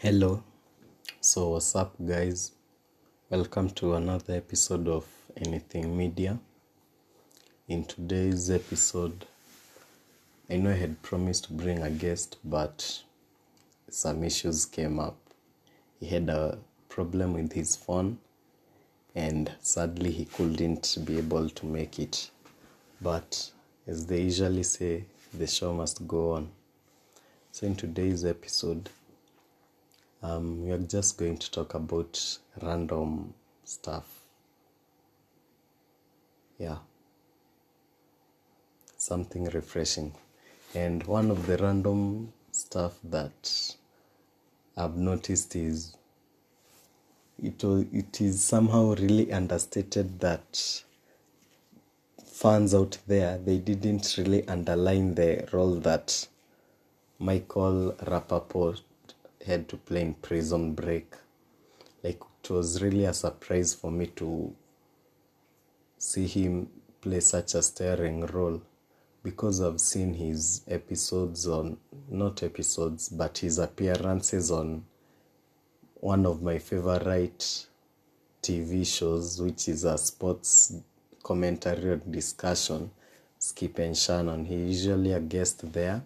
Hello, so what's up, guys? Welcome to another episode of Anything Media. In today's episode, I know I had promised to bring a guest, but some issues came up. He had a problem with his phone, and sadly, he couldn't be able to make it. But as they usually say, the show must go on. So, in today's episode, um, we are just going to talk about random stuff. Yeah. Something refreshing. And one of the random stuff that I've noticed is it, it is somehow really understated that fans out there they didn't really underline the role that Michael Rapaport had to play in Prison Break. Like it was really a surprise for me to see him play such a staring role because I've seen his episodes on not episodes but his appearances on one of my favorite TV shows, which is a sports commentary or discussion, Skip and Shannon. He usually a guest there,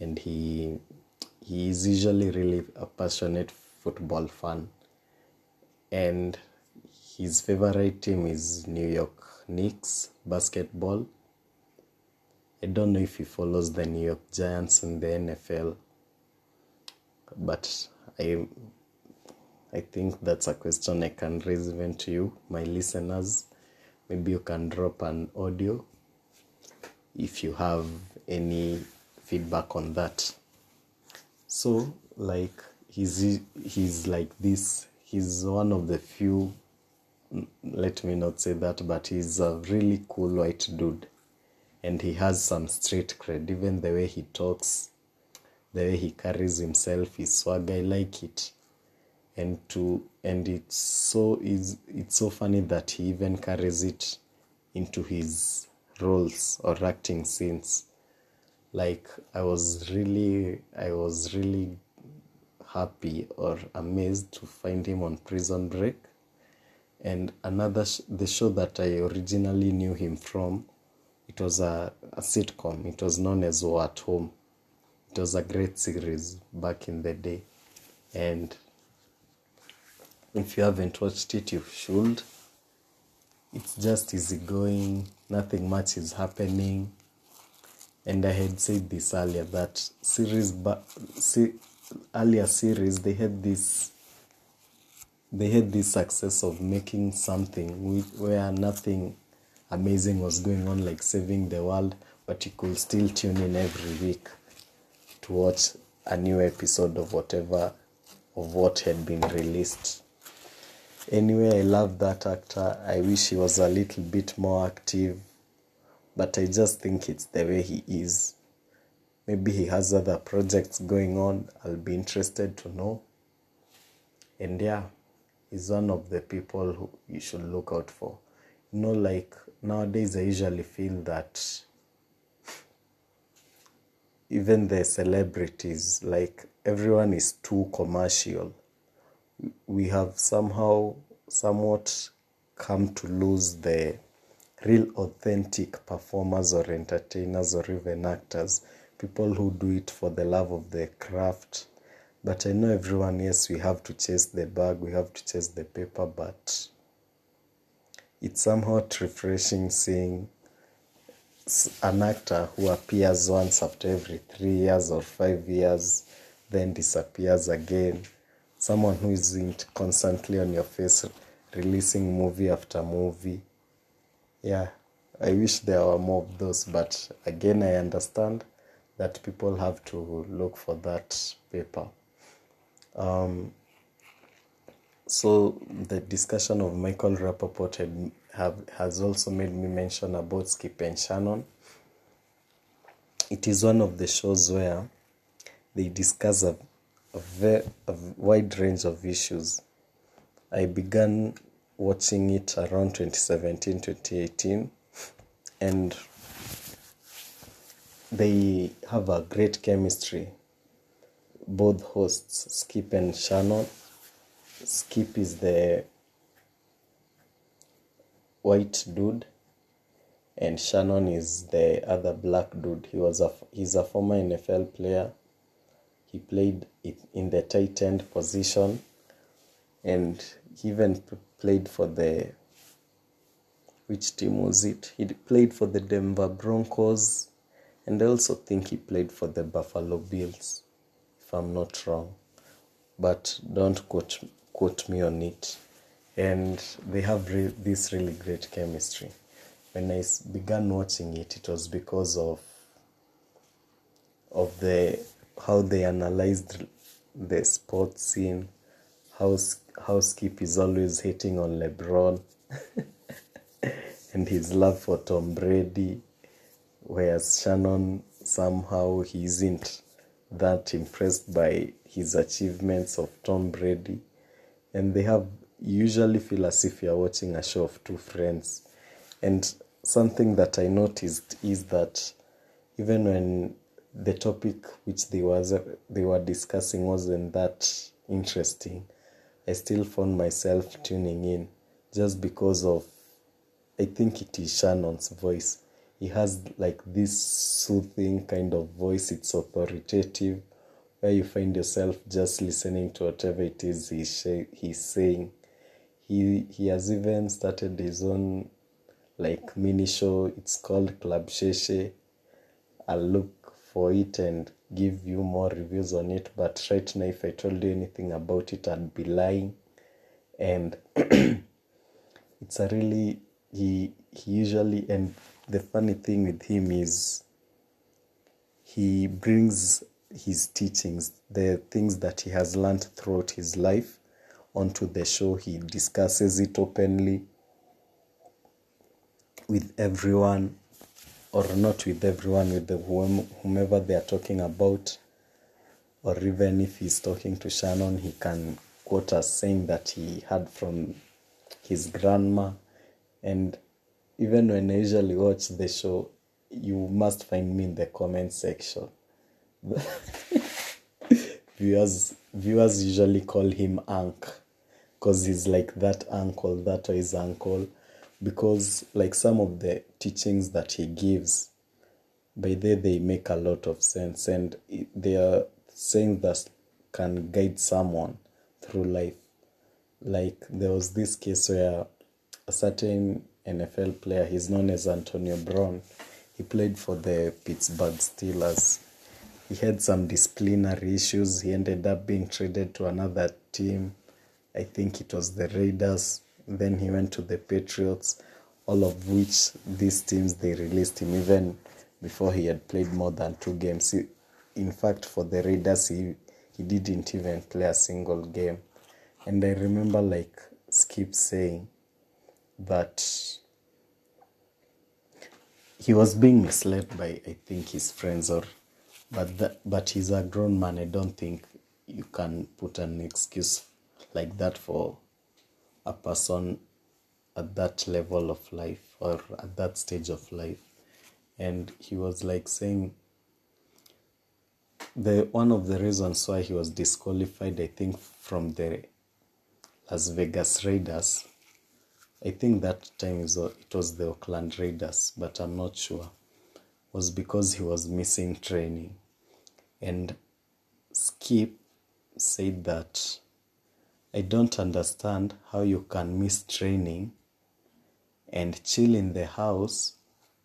and he he is usually really a passionate football fan, and his favorite team is New York Knicks basketball. I don't know if he follows the New York Giants in the NFL, but I I think that's a question I can raise even to you, my listeners. Maybe you can drop an audio if you have any feedback on that. So, like, he's he's like this. He's one of the few. Let me not say that, but he's a really cool white dude, and he has some street cred. Even the way he talks, the way he carries himself, his swag. I like it and to and it's so is it's so funny that he even carries it into his roles or acting scenes like i was really i was really happy or amazed to find him on prison break. And another sh- the show that i originally knew him from it was a, a sitcom. It was known as war at home. It was a great series back in the day. And if you haven't watched it, you should. It's just easygoing, nothing much is happening. And I had said this earlier that series, but se- earlier series, they had this, they had this success of making something where nothing amazing was going on, like saving the world, but you could still tune in every week to watch a new episode of whatever of what had been released. Anyway, I love that actor. I wish he was a little bit more active, but I just think it's the way he is. Maybe he has other projects going on. I'll be interested to know. And yeah, he's one of the people who you should look out for. You know, like nowadays, I usually feel that even the celebrities, like everyone is too commercial we have somehow somewhat come to lose the real authentic performers or entertainers or even actors people who do it for the love of the craft but i know everyone yes we have to chase the bag we have to chase the paper but it's somewhat refreshing seeing an actor who appears once after every three years or five years, then disappears again. Someone who isn't constantly on your face, releasing movie after movie. Yeah, I wish there were more of those, but again, I understand that people have to look for that paper. Um, so the discussion of Michael Rapaport had, have, has also made me mention about Skip and Shannon. It is one of the shows where they discuss a, a, ve- a wide range of issues. I began watching it around 2017, 2018, and they have a great chemistry both hosts, Skip and Shannon. Skip is the white dude, and Shannon is the other black dude. He was a he's a former NFL player. He played in the tight end position, and he even played for the which team was it? He played for the Denver Broncos, and I also think he played for the Buffalo Bills, if I'm not wrong. But don't quote quote me on it. And they have re- this really great chemistry. When I began watching it, it was because of of the how they analyzed the sports scene, how how Skip is always hating on LeBron. and his love for Tom Brady, whereas Shannon somehow he isn't that impressed by his achievements of Tom Brady. And they have usually feel as if you're watching a show of two friends. And something that I noticed is that even when the topic which they was they were discussing wasn't that interesting, I still found myself tuning in just because of I think it is Shannon's voice. He has like this soothing kind of voice. It's authoritative, where you find yourself just listening to whatever it is he's, he's saying. He he has even started his own like mini show. It's called Club Shay Shay. I'll look for it and give you more reviews on it. But right now, if I told you anything about it, I'd be lying. And it's a really he he usually and the funny thing with him is he brings his teachings the things that he has learned throughout his life onto the show he discusses it openly with everyone or not with everyone with the whomever they are talking about or even if he's talking to shannon he can quote us saying that he heard from his grandma and even when I usually watch the show, you must find me in the comment section. viewers viewers usually call him Unc because he's like that uncle, that is uncle. Because like some of the teachings that he gives, by there they make a lot of sense and they are saying that can guide someone through life. Like there was this case where a certain NFL player. He's known as Antonio Brown. He played for the Pittsburgh Steelers. He had some disciplinary issues. He ended up being traded to another team. I think it was the Raiders. Then he went to the Patriots, all of which these teams they released him even before he had played more than two games. in fact, for the Raiders, he, he didn't even play a single game. And I remember like Skip saying, that he was being misled by I think his friends or but that, but he's a grown man. I don't think you can put an excuse like that for a person at that level of life or at that stage of life. And he was like saying the one of the reasons why he was disqualified, I think, from the Las Vegas Raiders I think that time is it was the Oakland Raiders, but I'm not sure. Was because he was missing training. And Skip said that I don't understand how you can miss training and chill in the house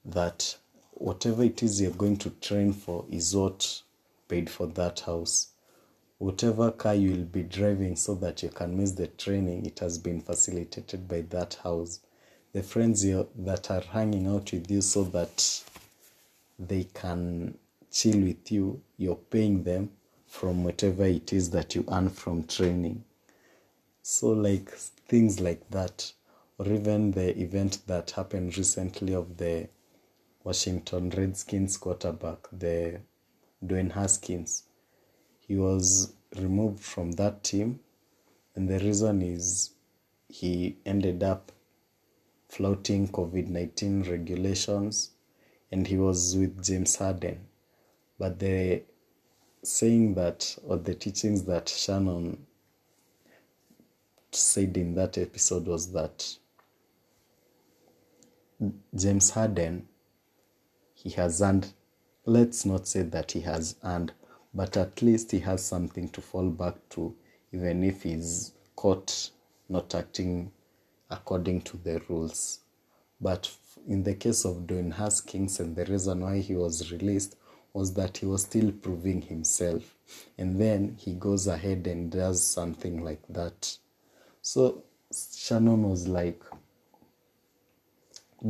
that whatever it is you're going to train for is what paid for that house whatever car you will be driving so that you can miss the training, it has been facilitated by that house. The friends that are hanging out with you so that they can chill with you, you're paying them from whatever it is that you earn from training. So, like things like that, or even the event that happened recently of the Washington Redskins quarterback, the Dwayne Haskins he was removed from that team, and the reason is he ended up flouting COVID 19 regulations and he was with James Harden. But the saying that or the teachings that Shannon said in that episode was that James Harden he has earned let's not say that he has earned but at least he has something to fall back to even if he's caught not acting according to the rules. But in the case of Dwayne Haskins and the reason why he was released was that he was still proving himself. And then he goes ahead and does something like that so Shannon was like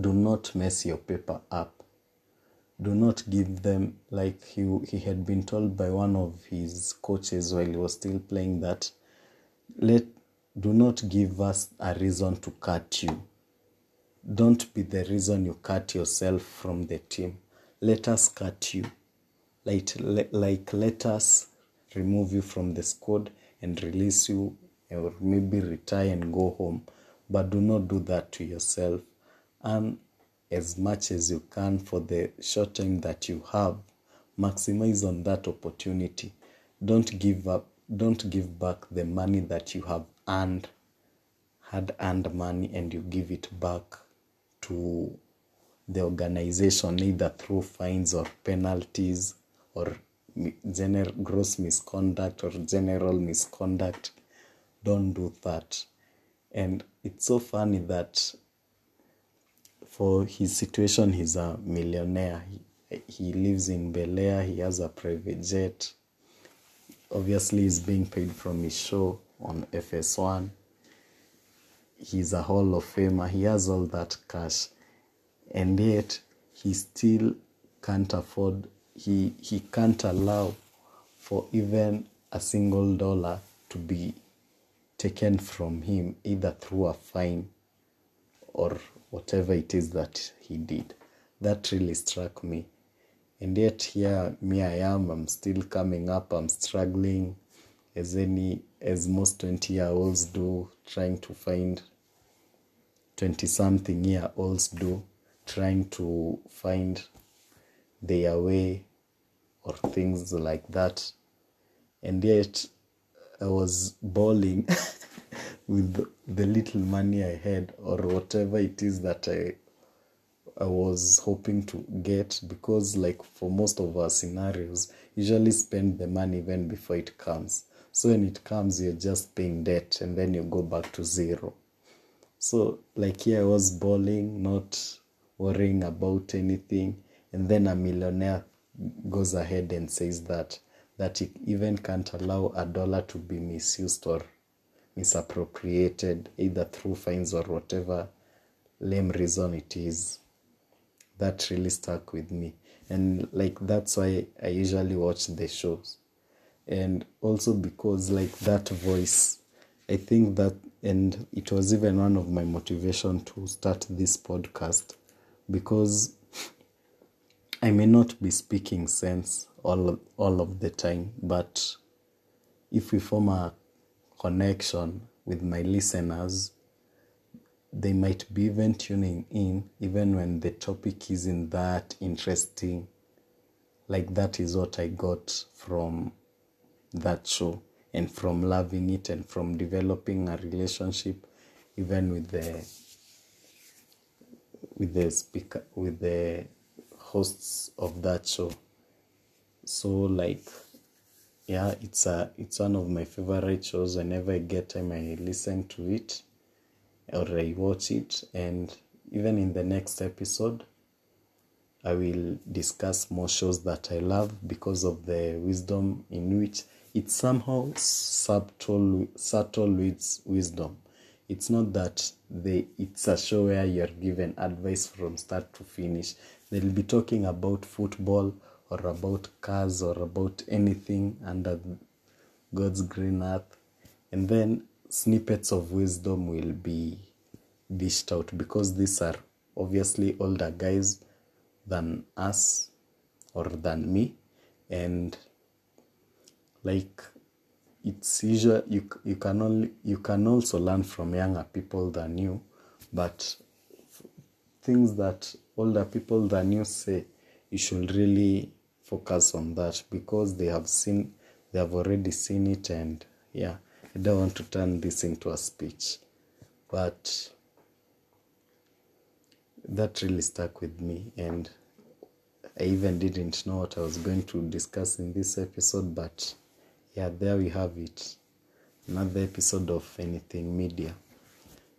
do not mess your paper up. Do not give them like he he had been told by one of his coaches while he was still playing that let do not give us a reason to cut you. Don't be the reason you cut yourself from the team. Let us cut you. Like like let us remove you from the squad and release you or maybe retire and go home but do not do that to yourself. And as much as you can for the short time that you have. Maximize on that opportunity. Don't give up don't give back the money that you have earned had earned money and you give it back to the organization either through fines or penalties or general gross misconduct or general misconduct don't do that. And it's so funny that for his situation he's a millionaire. He, he lives in Bel Air. He has a private jet. Obviously he's being paid from his show on FS1 he's a hall of famer. He has all that cash. And yet he still can't afford he he can't allow for even a single dollar to be taken from him either through a fine or whatever it is that he did. That really struck me. And yet here me I am, I'm still coming up, I'm struggling as any as most 20 year olds do, trying to find 20 something year olds do, trying to find their way or things like that. And yet I was bawling with the little money I had or whatever it is that I I was hoping to get because like for most of our scenarios usually spend the money even before it comes. So when it comes you're just paying debt and then you go back to zero. So like here I was bawling not worrying about anything and then a millionaire goes ahead and says that that he even can't allow a dollar to be misused or misappropriated either through fines or whatever lame reason it is. That really stuck with me. And like that's why i usually watch the shows. And also because like that voice i think that and it was even one of my motivation to start this podcast because i may not be speaking sense all all of the time but if we form a connection with my listeners they might be even tuning in even when the topic isn't that interesting. Like that is what i got from that show and from loving it and from developing a relationship even with the with the speaker with the hosts of that show. So like yeah it's a it's one of my favorite shows. Whenever i get time i listen to it or i watch it. And even in the next episode i will discuss more shows that i love because of the wisdom in which it's somehow subtle subtle with wisdom. It's not that they it's a show where you're given advice from start to finish they'll be talking about football or about cars or about anything under God's green earth. And then snippets of wisdom will be dished out because these are obviously older guys than us or than me. And like it's usual you you can only you can also learn from younger people than you but things that older people than you say you should really focus on that because they have seen they have already seen it and yeah i don't want to turn this into a speech. But that really stuck with me and i even didn't know what i was going to discuss in this episode but yeah there we have it. Another episode of anything media.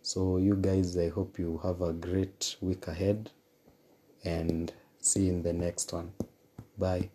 So you guys i hope you have a great week ahead and see you in the next one. Bye